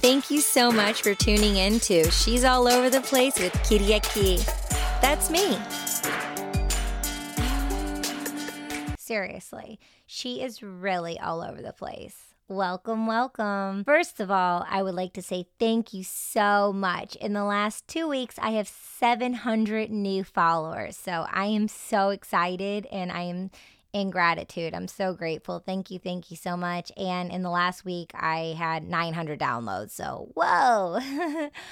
Thank you so much for tuning in to She's All Over the Place with Kiriaki. That's me. Seriously, she is really all over the place. Welcome, welcome. First of all, I would like to say thank you so much. In the last two weeks, I have 700 new followers. So I am so excited and I am in gratitude. I'm so grateful. Thank you. Thank you so much. And in the last week, I had 900 downloads. So, whoa,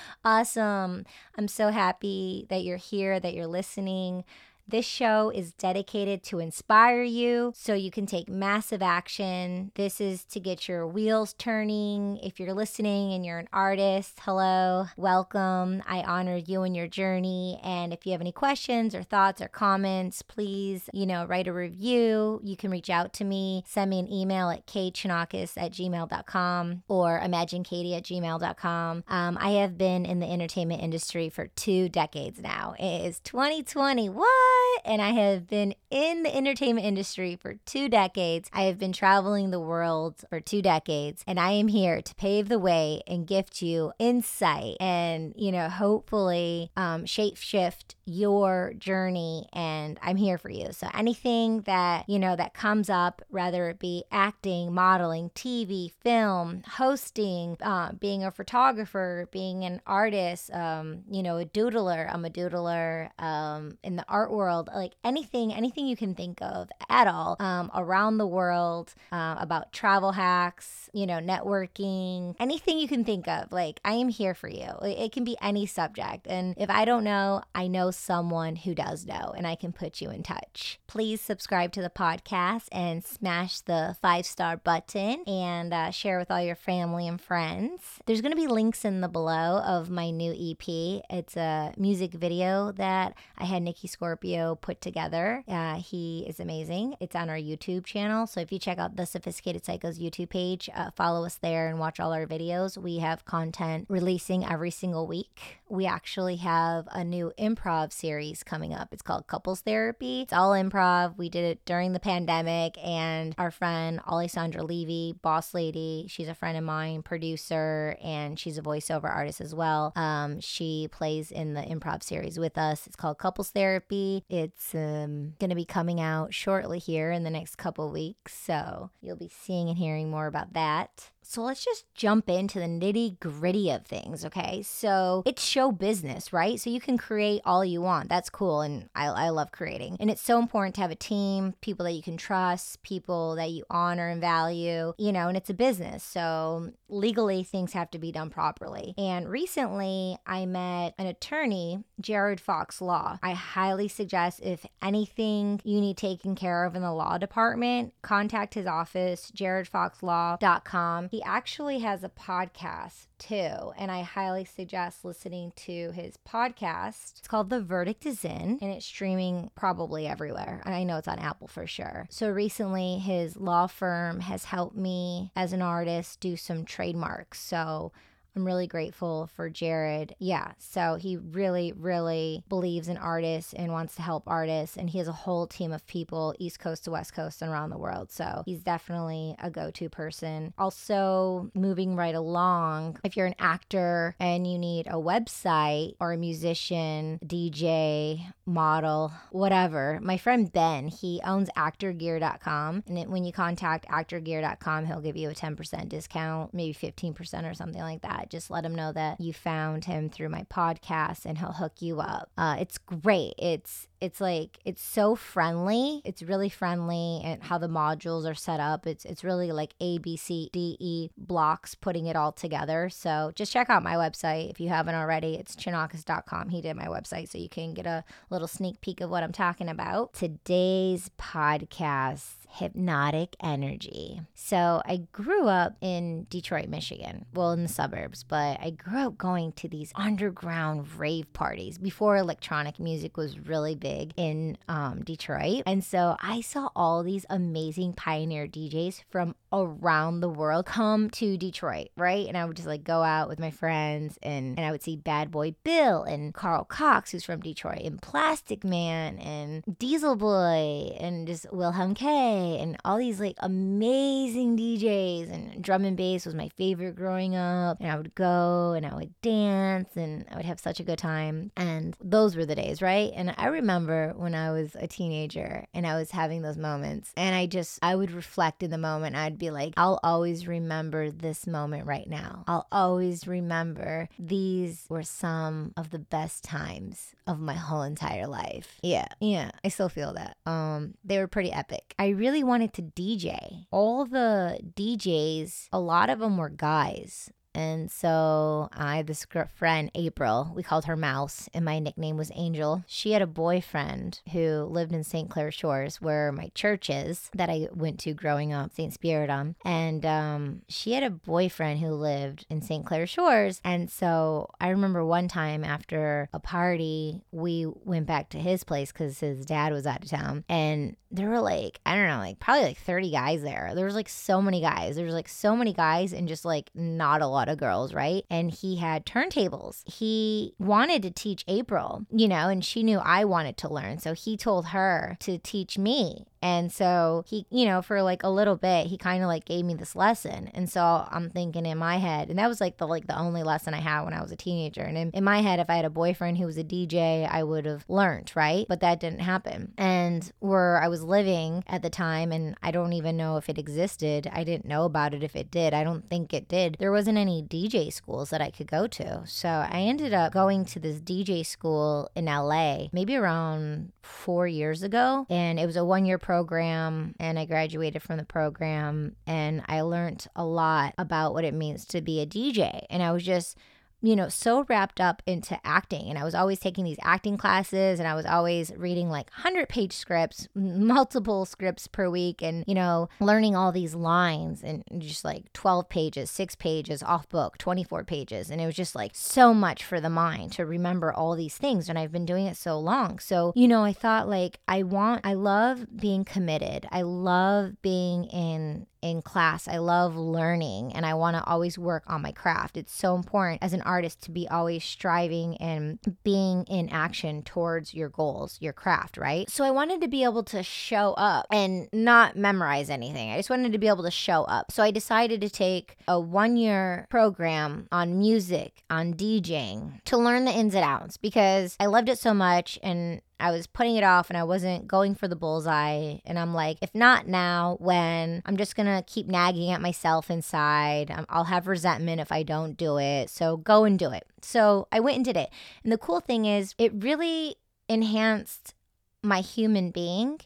awesome. I'm so happy that you're here, that you're listening. This show is dedicated to inspire you so you can take massive action. This is to get your wheels turning. If you're listening and you're an artist, hello, welcome. I honor you and your journey. And if you have any questions or thoughts or comments, please, you know, write a review. You can reach out to me, send me an email at kchanakis at gmail.com or imaginekatie at gmail.com. Um, I have been in the entertainment industry for two decades now. It is 2020. What? And I have been in the entertainment industry for two decades. I have been traveling the world for two decades, and I am here to pave the way and gift you insight and, you know, hopefully um, shape shift your journey. And I'm here for you. So anything that, you know, that comes up, whether it be acting, modeling, TV, film, hosting, uh, being a photographer, being an artist, um, you know, a doodler, I'm a doodler um, in the art world world, like anything, anything you can think of at all um, around the world uh, about travel hacks, you know, networking, anything you can think of. Like, I am here for you. It can be any subject. And if I don't know, I know someone who does know and I can put you in touch. Please subscribe to the podcast and smash the five star button and uh, share with all your family and friends. There's going to be links in the below of my new EP. It's a music video that I had Nikki Scorpio video put together. Uh, he is amazing. It's on our YouTube channel. So if you check out the Sophisticated Psychos YouTube page, uh, follow us there and watch all our videos. We have content releasing every single week. We actually have a new improv series coming up. It's called Couples Therapy. It's all improv. We did it during the pandemic, and our friend Alessandra Levy, boss lady, she's a friend of mine, producer, and she's a voiceover artist as well. Um, she plays in the improv series with us. It's called Couples Therapy. It's um, going to be coming out shortly here in the next couple weeks. So you'll be seeing and hearing more about that. So let's just jump into the nitty gritty of things, okay? So it's show business, right? So you can create all you want. That's cool. And I, I love creating. And it's so important to have a team, people that you can trust, people that you honor and value, you know, and it's a business. So legally, things have to be done properly. And recently, I met an attorney, Jared Fox Law. I highly suggest if anything you need taken care of in the law department, contact his office, jaredfoxlaw.com. He he actually has a podcast too, and I highly suggest listening to his podcast. It's called The Verdict Is In, and it's streaming probably everywhere. I know it's on Apple for sure. So recently, his law firm has helped me as an artist do some trademarks. So I'm really grateful for Jared. Yeah, so he really, really believes in artists and wants to help artists. And he has a whole team of people, East Coast to West Coast and around the world. So he's definitely a go to person. Also, moving right along, if you're an actor and you need a website or a musician, DJ, model, whatever, my friend Ben, he owns actorgear.com. And it, when you contact actorgear.com, he'll give you a 10% discount, maybe 15% or something like that just let him know that you found him through my podcast and he'll hook you up. Uh, it's great. It's it's like it's so friendly. It's really friendly and how the modules are set up. It's it's really like A B C D E blocks putting it all together. So just check out my website if you haven't already. It's chanakis.com. He did my website so you can get a little sneak peek of what I'm talking about. Today's podcast hypnotic energy. So I grew up in Detroit, Michigan, well, in the suburbs, but I grew up going to these underground rave parties before electronic music was really big big in um, Detroit. And so I saw all these amazing pioneer DJs from around the world come to Detroit, right? And I would just like go out with my friends and, and I would see Bad Boy Bill and Carl Cox, who's from Detroit, and Plastikman and Dieselboy and just Wilhelm K and all these like amazing DJs and drum and bass was my favorite growing up. And I would go and I would dance and I would have such a good time. And those were the days, right? And I remember when I was a teenager and I was having those moments and I just I would reflect in the moment. I'd be like, I'll always remember this moment right now. I'll always remember these were some of the best times of my whole entire life. Yeah, yeah, I still feel that. Um, they were pretty epic. I really wanted to DJ. All the DJs, a lot of them were guys. And so I this friend, April, we called her Mouse, and my nickname was Angel. She had a boyfriend who lived in St. Clair Shores, where my church is that I went to growing up, St. Spiritum. And um, she had a boyfriend who lived in St. Clair Shores. And so I remember one time after a party, we went back to his place because his dad was out of town. And there were like, I don't know, like probably like 30 guys there. There was like so many guys. There was like so many guys and just like not a lot of girls, right? And he had turntables. He wanted to teach April, you know, and she knew I wanted to learn. So he told her to teach me. And so he, you know, for like a little bit, he kind of like gave me this lesson. And so I'm thinking in my head, and that was like the like the only lesson I had when I was a teenager. And in, in my head, if I had a boyfriend who was a DJ, I would have learned, right? But that didn't happen. And where I was living at the time, and I don't even know if it existed. I didn't know about it if it did. I don't think it did. There wasn't any DJ schools that I could go to. So I ended up going to this DJ school in LA, maybe around four years ago. And it was a one year program and I graduated from the program and I learned a lot about what it means to be a DJ. And I was just you know, so wrapped up into acting. And I was always taking these acting classes and I was always reading like 100 page scripts, multiple scripts per week, and, you know, learning all these lines and just like 12 pages, six pages off book, 24 pages. And it was just like so much for the mind to remember all these things. And I've been doing it so long. So, you know, I thought like, I want, I love being committed. I love being in in class. I love learning and I want to always work on my craft. It's so important as an artist to be always striving and being in action towards your goals, your craft, right? So I wanted to be able to show up and not memorize anything. I just wanted to be able to show up. So I decided to take a one year program on music, on DJing to learn the ins and outs because I loved it so much and I was putting it off and I wasn't going for the bullseye. And I'm like, if not now, when? I'm just going to keep nagging at myself inside. Um, I'll have resentment if I don't do it. So go and do it. So I went and did it. And the cool thing is, it really enhanced my human being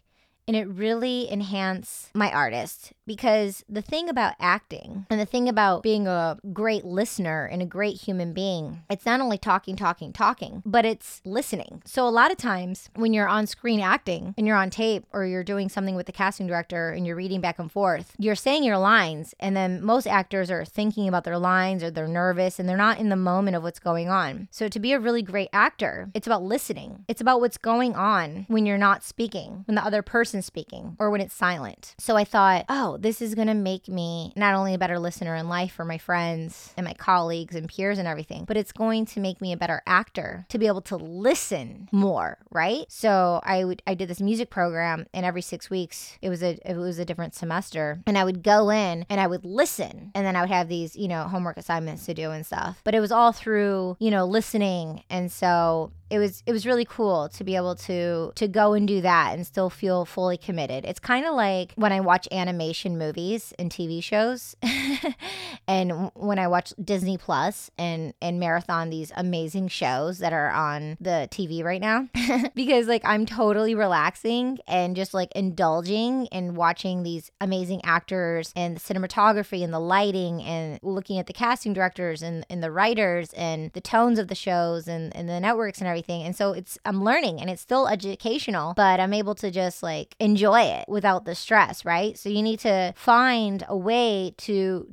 and it really enhanced my artist because the thing about acting and the thing about being a great listener and a great human being, it's not only talking, talking, talking, but it's listening. So a lot of times when you're on screen acting and you're on tape or you're doing something with the casting director and you're reading back and forth, you're saying your lines and then most actors are thinking about their lines or they're nervous and they're not in the moment of what's going on. So to be a really great actor, it's about listening. It's about what's going on when you're not speaking, when the other person's speaking or when it's silent. So I thought, oh, Oh, this is going to make me not only a better listener in life for my friends and my colleagues and peers and everything, but it's going to make me a better actor to be able to listen more, right? So I would I did this music program and every 6 weeks it was a it was a different semester and I would go in and I would listen and then I would have these, you know, homework assignments to do and stuff. But it was all through, you know, listening and so it was it was really cool to be able to to go and do that and still feel fully committed. It's kind of like when I watch animation movies and TV shows and when I watch Disney Plus and and marathon these amazing shows that are on the TV right now because like I'm totally relaxing and just like indulging and watching these amazing actors and the cinematography and the lighting and looking at the casting directors and, and the writers and the tones of the shows and, and the networks and everything. And so it's, I'm learning and it's still educational, but I'm able to just like enjoy it without the stress, right? So you need to find a way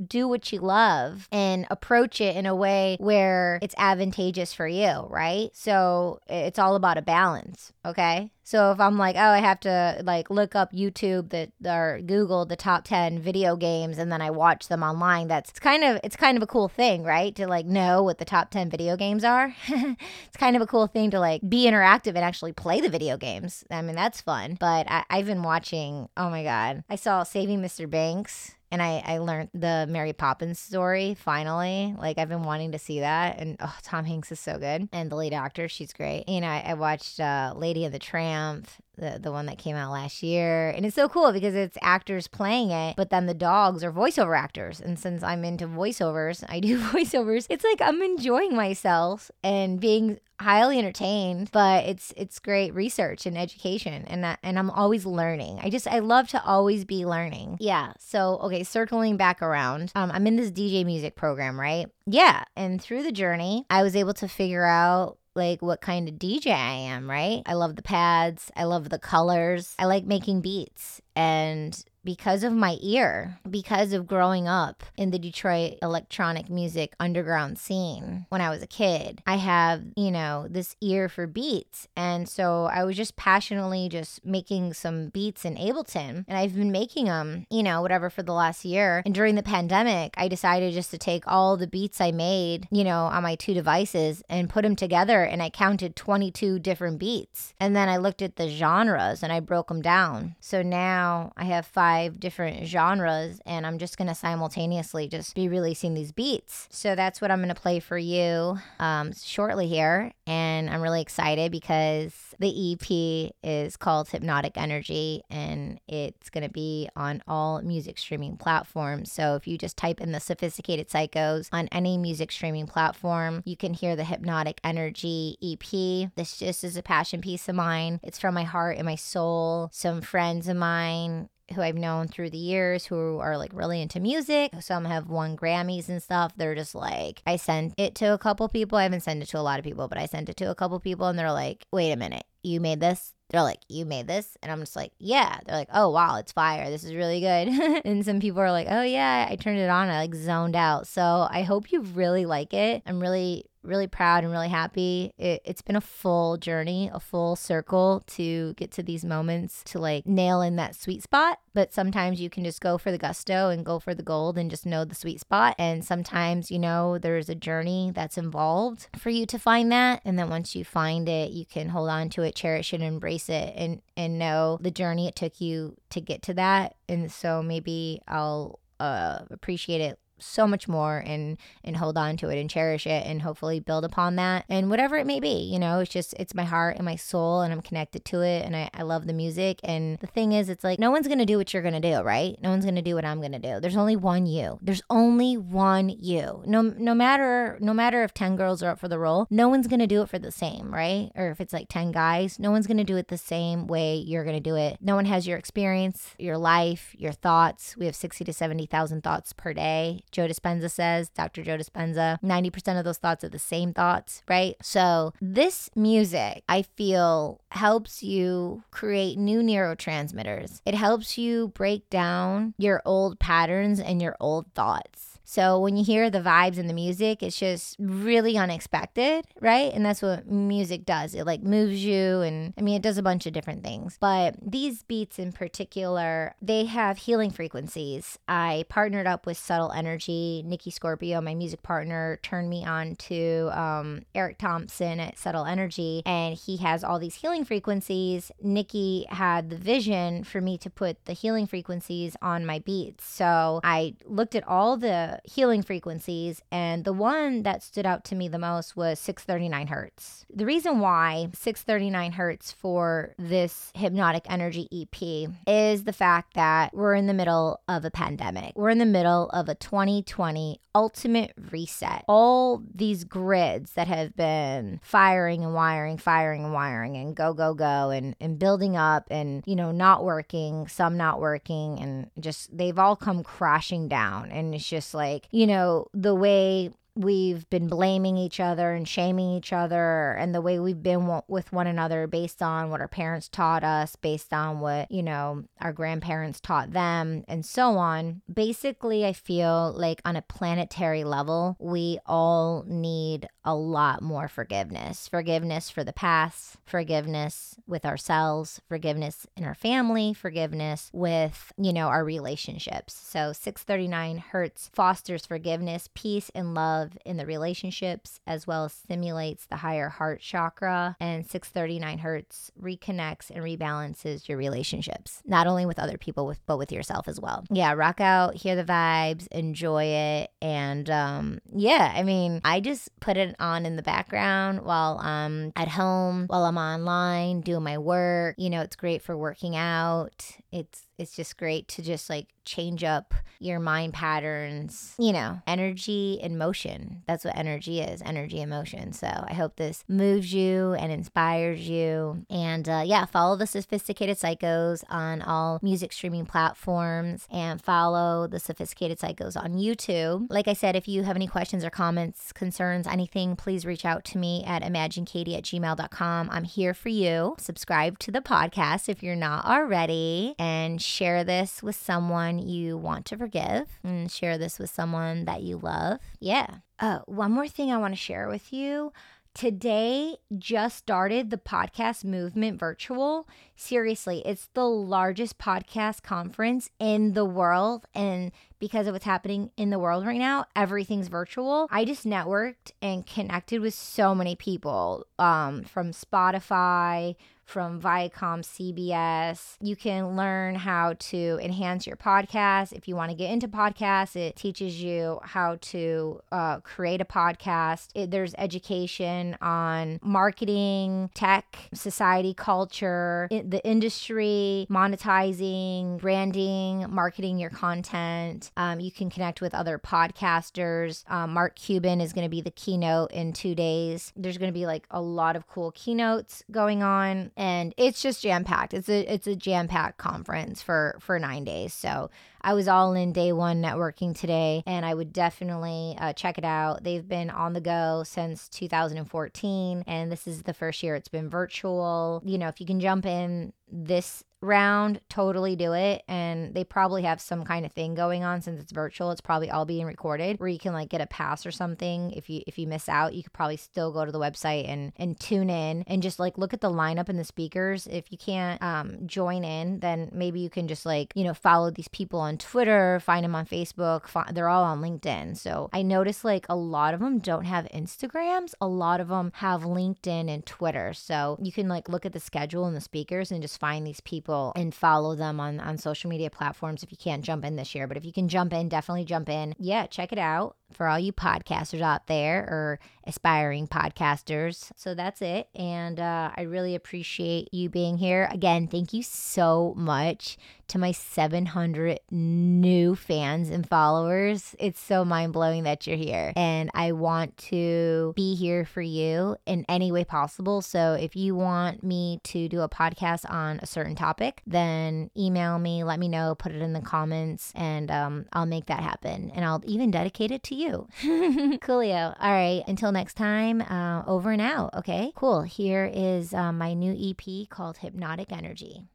do what you love and approach it in a way where it's advantageous for you, right? So it's all about a balance, okay? So if I'm like, oh, I have to like look up YouTube that or Google the top 10 video games and then I watch them online, that's it's kind of it's kind of a cool thing, right? To like know what the top 10 video games are. it's kind of a cool thing to like be interactive and actually play the video games. I mean, that's fun. But I, I've been watching, oh my God. I saw Saving Mr. Banks and I, I learned the Mary Poppins story finally. Like I've been wanting to see that, and oh, Tom Hanks is so good, and the lead actor, she's great. You know, I, I watched uh, Lady of the Tramp, the the one that came out last year, and it's so cool because it's actors playing it, but then the dogs are voiceover actors. And since I'm into voiceovers, I do voiceovers. It's like I'm enjoying myself and being highly entertained but it's it's great research and education and that, and I'm always learning. I just I love to always be learning. Yeah. So okay, circling back around. Um I'm in this DJ music program, right? Yeah, and through the journey, I was able to figure out like what kind of DJ I am, right? I love the pads, I love the colors, I like making beats. And because of my ear, because of growing up in the Detroit electronic music underground scene when I was a kid. I have, you know, this ear for beats. And so I was just passionately just making some beats in Ableton. And I've been making them, you know, whatever for the last year. And during the pandemic, I decided just to take all the beats I made, you know, on my two devices and put them together. And I counted 22 different beats. And then I looked at the genres and I broke them down. So now I have five five different genres and I'm just to simultaneously just be releasing these beats. So that's what I'm to play for you um, shortly here. And I'm really excited because the EP is called Hypnotic Energy and it's to be on all music streaming platforms. So if you just type in the Sophisticated Psychos on any music streaming platform, you can hear the Hypnotic Energy EP. This just is a passion piece of mine. It's from my heart and my soul. Some friends of mine who I've known through the years who are like really into music. Some have won Grammys and stuff. They're just like, I sent it to a couple people. I haven't sent it to a lot of people, but I sent it to a couple people and they're like, wait a minute, you made this? They're like, you made this? And I'm just like, yeah. They're like, oh, wow, it's fire. This is really good. and some people are like, oh, yeah, I turned it on. I like zoned out. So I hope you really like it. I'm really really proud and really happy. It, has been a full journey, a full circle to get to these moments to like nail in that sweet spot. But sometimes you can just go for the gusto and go for the gold and just know the sweet spot. And sometimes, you know, there's a journey that's involved for you to find that. And then once you find it, you can hold on to it, cherish it, embrace it, and and know the journey it took you to get to that. And so maybe I'll uh, appreciate it so much more and and hold on to it and cherish it and hopefully build upon that and whatever it may be you know? It's just it's my heart and my soul and i'm connected to it and i, I love the music and the thing is it's like no one's gonna do what you're gonna do right? No one's gonna do what i'm gonna do. There's only one you. There's only one you. No no matter no matter if 10 girls are up for the role no one's gonna do it for the same right? Or if it's like 10 guys no one's gonna do it the same way you're gonna do it. No one has your experience your life your thoughts. We have 60 to 70000 thoughts per day Joe Dispenza says, Dr. Joe Dispenza, 90% of those thoughts are the same thoughts, right? So, this music, I feel, helps you create new neurotransmitters. It helps you break down your old patterns and your old thoughts. So when you hear the vibes and the music, it's just really unexpected, right? And that's what music does. It like moves you and I mean it does a bunch of different things. But these beats in particular, they have healing frequencies. I partnered up with Subtle Energy. Nikki Scorpio, my music partner, turned me on to um, Eric Thompson at Subtle Energy and he has all these healing frequencies. Nikki had the vision for me to put the healing frequencies on my beats. So I looked at all the healing frequencies, and the one that stood out to me the most was 639 hertz. The reason why 639 hertz for this hypnotic energy EP is the fact that we're in the middle of a pandemic. We're in the middle of a 2020 ultimate reset. All these grids that have been firing and wiring, firing and wiring, and go, go, go, and, and building up and, you know, not working, some not working, and just they've all come crashing down. And it's just like, you know, the way we've been blaming each other and shaming each other and the way we've been with one another based on what our parents taught us, based on what, you know, our grandparents taught them, and so on. Basically, I feel like on a planetary level, we all need a lot more forgiveness. Forgiveness for the past, forgiveness with ourselves, forgiveness in our family, forgiveness with, you know, our relationships. So 639 Hertz fosters forgiveness, peace, and love in the relationships, as well as stimulates the higher heart chakra. And 639 Hertz reconnects and rebalances your relationships, not only with other people, with but with yourself as well. Yeah, rock out, hear the vibes, enjoy it, and um, yeah, I mean, I just put it on in the background while I'm at home, while I'm online doing my work. You know, it's great for working out. It's it's just great to just like change up your mind patterns, you know, energy and motion. That's what energy is energy and motion. So I hope this moves you and inspires you. And uh, yeah, follow the Sophisticated Psychos on all music streaming platforms and follow the Sophisticated Psychos on YouTube. Like I said, if you have any questions or comments, concerns, anything, please reach out to me at imaginekatie at gmail.com. I'm here for you. Subscribe to the podcast if you're not already and share this with someone you want to forgive and share this with someone that you love. Yeah. Uh, one more thing I want to share with you. Today just started the podcast movement virtual. Seriously, it's the largest podcast conference in the world. And because of what's happening in the world right now, everything's virtual. I just networked and connected with so many people um, from Spotify, from Viacom CBS. You can learn how to enhance your podcast. If you want to get into podcasts, it teaches you how to uh, create a podcast. It, there's education on marketing, tech, society, culture, it, the industry, monetizing, branding, marketing your content. Um, you can connect with other podcasters. Um, Mark Cuban is going to be the keynote in two days. There's going to be like a lot of cool keynotes going on and it's just jam packed. It's a it's a jam packed conference for for nine days. So I was all in day one networking today, and I would definitely uh, check it out. They've been on the go since 2014, and this is the first year it's been virtual. You know, if you can jump in this round, totally do it. And they probably have some kind of thing going on since it's virtual. It's probably all being recorded where you can like get a pass or something. If you if you miss out, you could probably still go to the website and and tune in and just like look at the lineup and the speakers. If you can't um join in, then maybe you can just like, you know, follow these people on Twitter, find them on Facebook. Find, they're all on LinkedIn. So I noticed like a lot of them don't have Instagrams. A lot of them have LinkedIn and Twitter. So you can like look at the schedule and the speakers and just find these people and follow them on, on social media platforms if you can't jump in this year. But if you can jump in, definitely jump in. Yeah, check it out for all you podcasters out there or aspiring podcasters. So that's it. And uh, I really appreciate you being here. Again, thank you so much to my 700 new fans and followers. It's so mind blowing that you're here. And I want to be here for you in any way possible. So if you want me to do a podcast on a certain topic, then email me, let me know, put it in the comments, and um, I'll make that happen. And I'll even dedicate it to you. Coolio. All right. Until next time, uh, over and out. Okay. Cool. Here is uh, my new EP called Hypnotic Energy.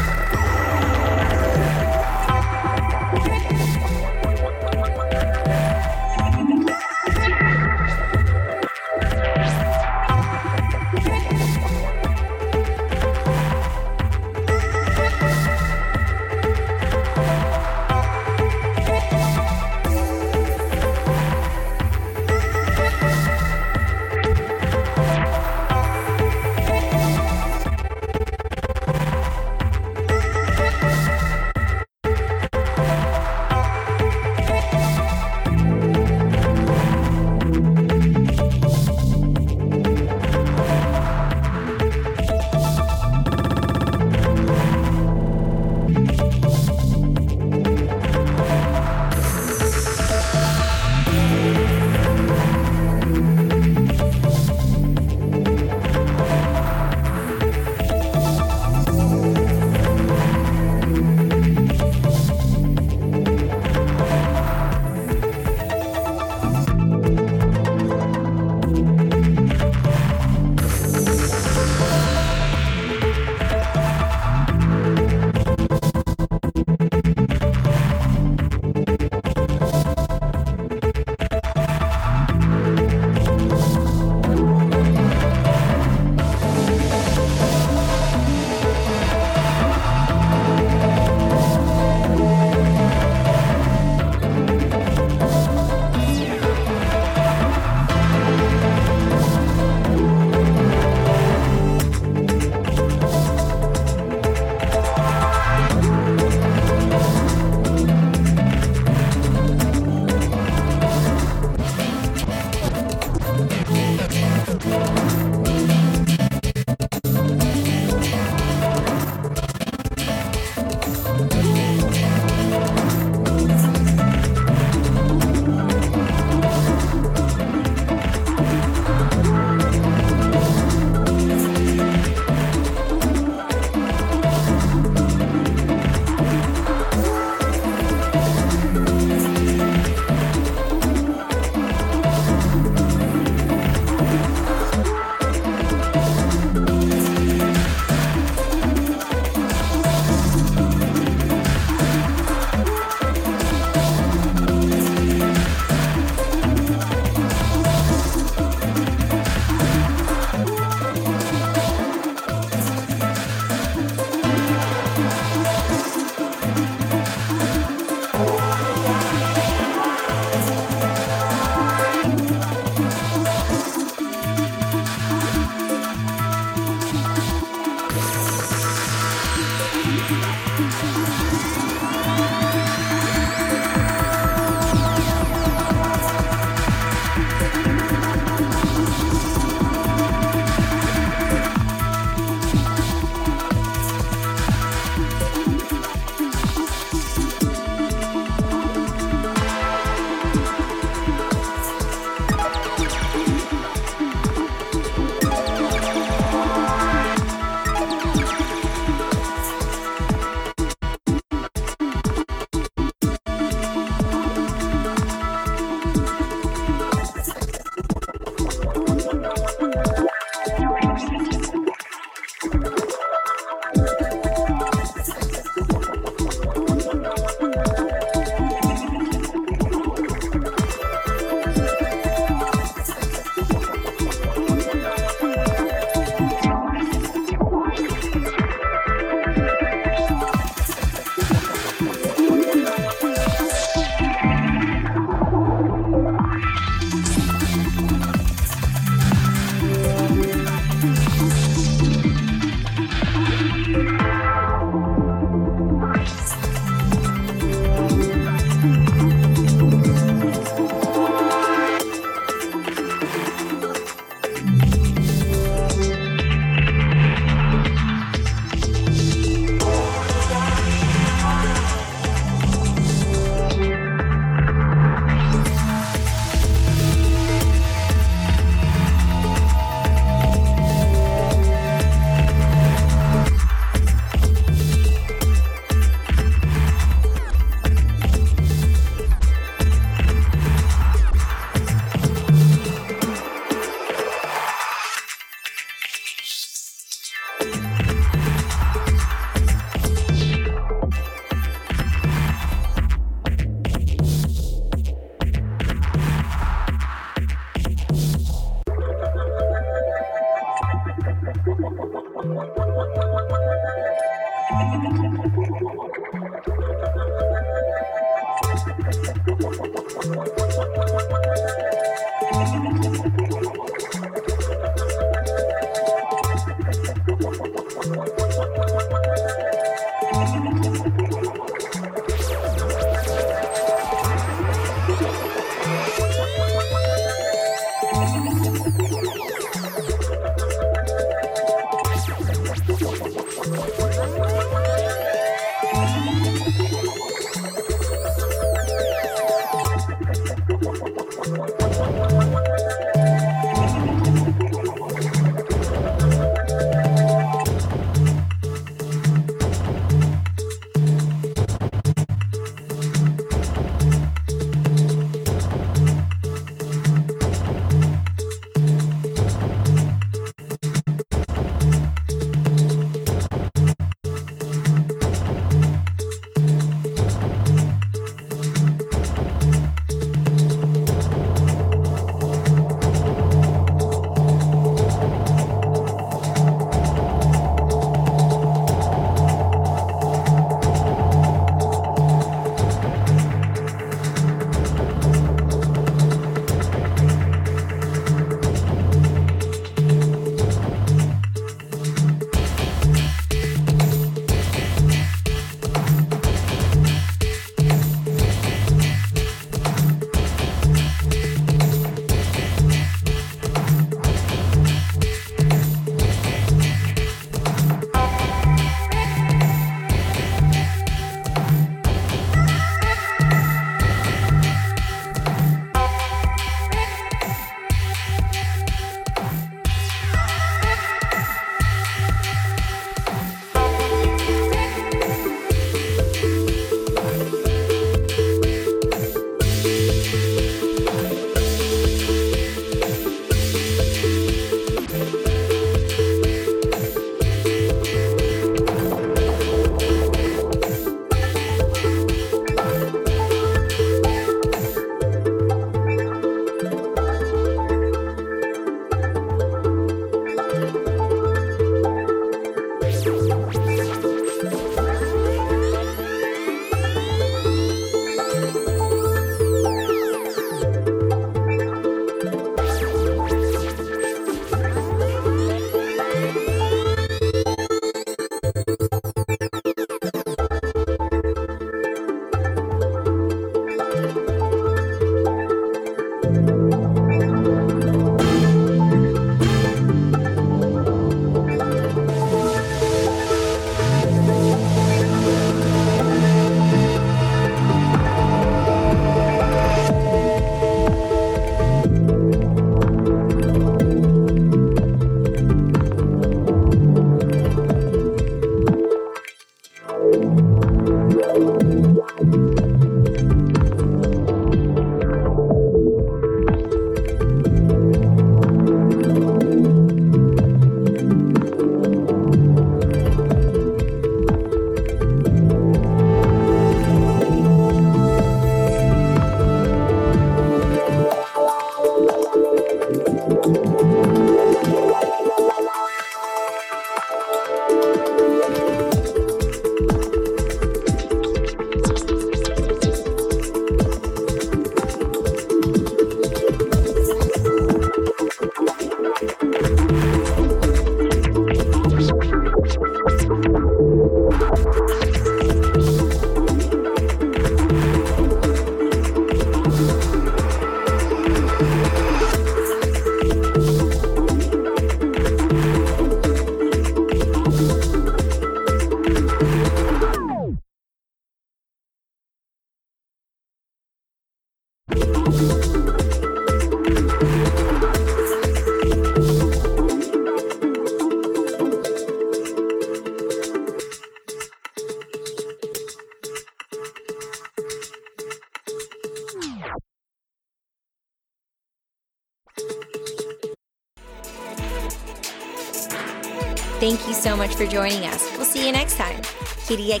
So much for joining us. We'll see you next time. At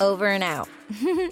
over and out.